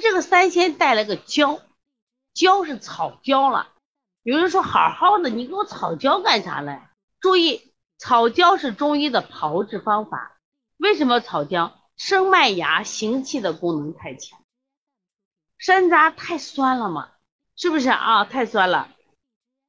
这个三仙带了个焦，焦是草焦了。有人说好好的，你给我草焦干啥嘞？注意，草焦是中医的炮制方法。为什么草焦？生麦芽行气的功能太强，山楂太酸了嘛，是不是啊？太酸了，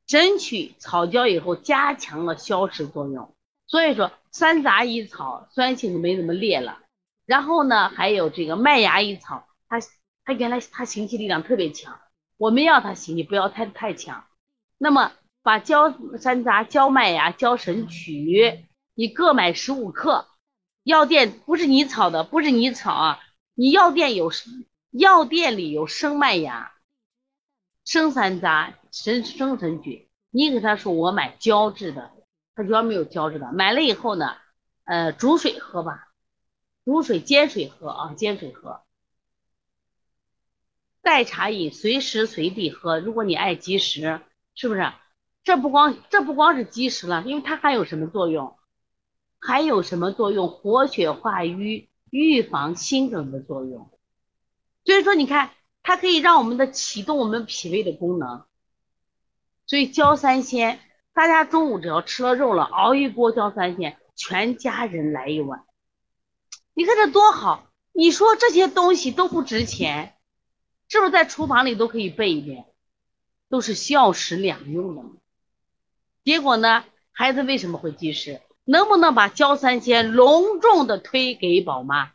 神曲草焦以后加强了消食作用，所以说山楂一草酸性就没那么烈了。然后呢，还有这个麦芽一草，它它原来它行气力量特别强，我们要它行气不要太太强。那么把焦山楂、焦麦芽、焦神曲，你各买十五克。药店不是你炒的，不是你炒啊！你药店有药店里有生麦芽、生山楂、生生神曲，你给他说我买胶质的，他主要没有胶质的。买了以后呢，呃，煮水喝吧，煮水煎水喝啊，煎水喝。代茶饮，随时随地喝。如果你爱积食，是不是？这不光这不光是积食了，因为它还有什么作用？还有什么作用？活血化瘀，预防心梗的作用。所以说，你看它可以让我们的启动我们脾胃的功能。所以焦三仙，大家中午只要吃了肉了，熬一锅焦三仙，全家人来一碗。你看这多好！你说这些东西都不值钱，是不是在厨房里都可以备一遍？都是消食两用的。结果呢，孩子为什么会积食？能不能把焦三仙隆重的推给宝妈？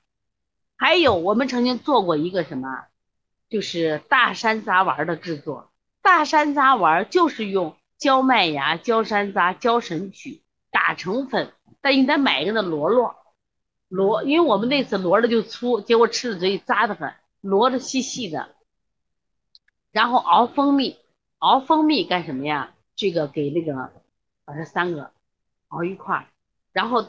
还有，我们曾经做过一个什么，就是大山楂丸的制作。大山楂丸就是用焦麦芽、焦山楂、焦神曲打成粉，但你得买一个那罗罗罗，因为我们那次罗的就粗，结果吃的嘴里扎的很，罗的细细的。然后熬蜂蜜，熬蜂蜜干什么呀？这个给那个把这三个熬一块儿。然后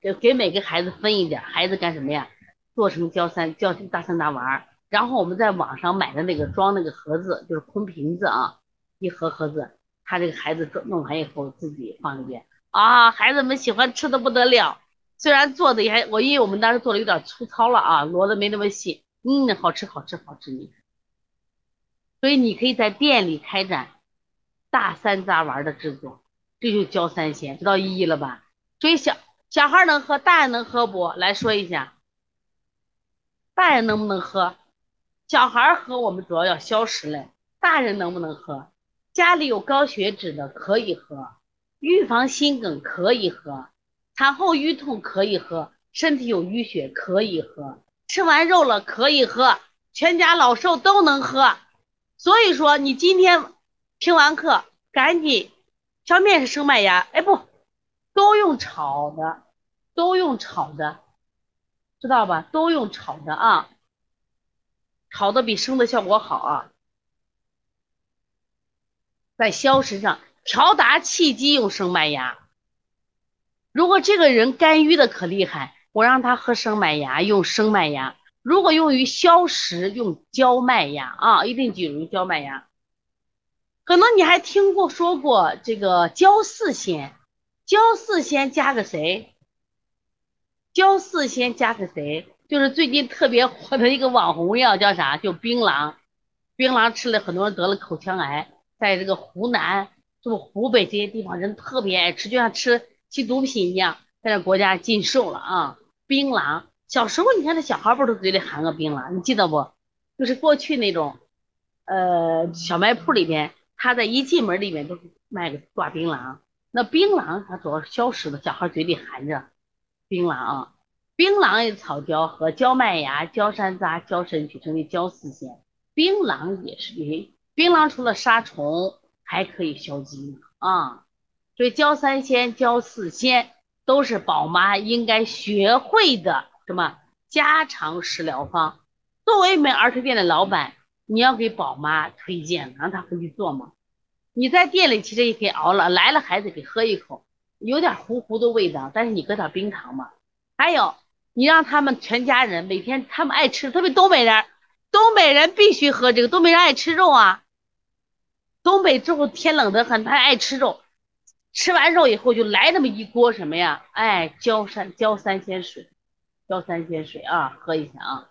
给给每个孩子分一点，孩子干什么呀？做成焦三焦大三大丸儿。然后我们在网上买的那个装那个盒子，就是空瓶子啊，一盒盒子。他这个孩子弄完以后自己放里边啊，孩子们喜欢吃的不得了。虽然做的也还我因为我们当时做的有点粗糙了啊，摞的没那么细，嗯，好吃好吃好吃你。所以你可以在店里开展大山楂丸的制作，这就焦三仙，知道意义了吧？所以小小孩能喝，大人能喝不？来说一下，大人能不能喝？小孩喝我们主要要消食嘞，大人能不能喝？家里有高血脂的可以喝，预防心梗可以喝，产后瘀痛可以喝，身体有淤血可以喝，吃完肉了可以喝，全家老少都能喝。所以说你今天听完课赶紧，小面是生麦芽，哎不。都用炒的，都用炒的，知道吧？都用炒的啊，炒的比生的效果好啊。在消食上，调达气机用生麦芽。如果这个人肝郁的可厉害，我让他喝生麦芽，用生麦芽。如果用于消食，用焦麦芽啊，一定记住焦麦芽。可能你还听过说过这个焦四仙。焦四仙加个谁？焦四仙加个谁？就是最近特别火的一个网红药，叫啥？叫槟榔。槟榔吃了很多人得了口腔癌，在这个湖南、就湖北这些地方人特别爱吃，就像吃吸毒品一样，在这国家禁售了啊！槟榔，小时候你看这小孩不都嘴里含个槟榔？你记得不？就是过去那种，呃，小卖铺里边，他在一进门里面都是卖个挂槟榔。那槟榔它主要是消食的，小孩嘴里含着槟榔啊，槟榔也草胶和焦麦芽、焦山楂、焦神曲成为焦四仙，槟榔也是，槟榔除了杀虫还可以消积啊，所以焦三仙、焦四仙都是宝妈应该学会的什么家常食疗方。作为美儿童店的老板，你要给宝妈推荐，让她回去做吗？你在店里其实也可以熬了，来了孩子给喝一口，有点糊糊的味道，但是你搁点冰糖嘛。还有，你让他们全家人每天他们爱吃，特别东北人，东北人必须喝这个，东北人爱吃肉啊。东北之后天冷得很，他爱吃肉，吃完肉以后就来那么一锅什么呀？哎，焦三焦三鲜水，浇三鲜水啊，喝一下啊。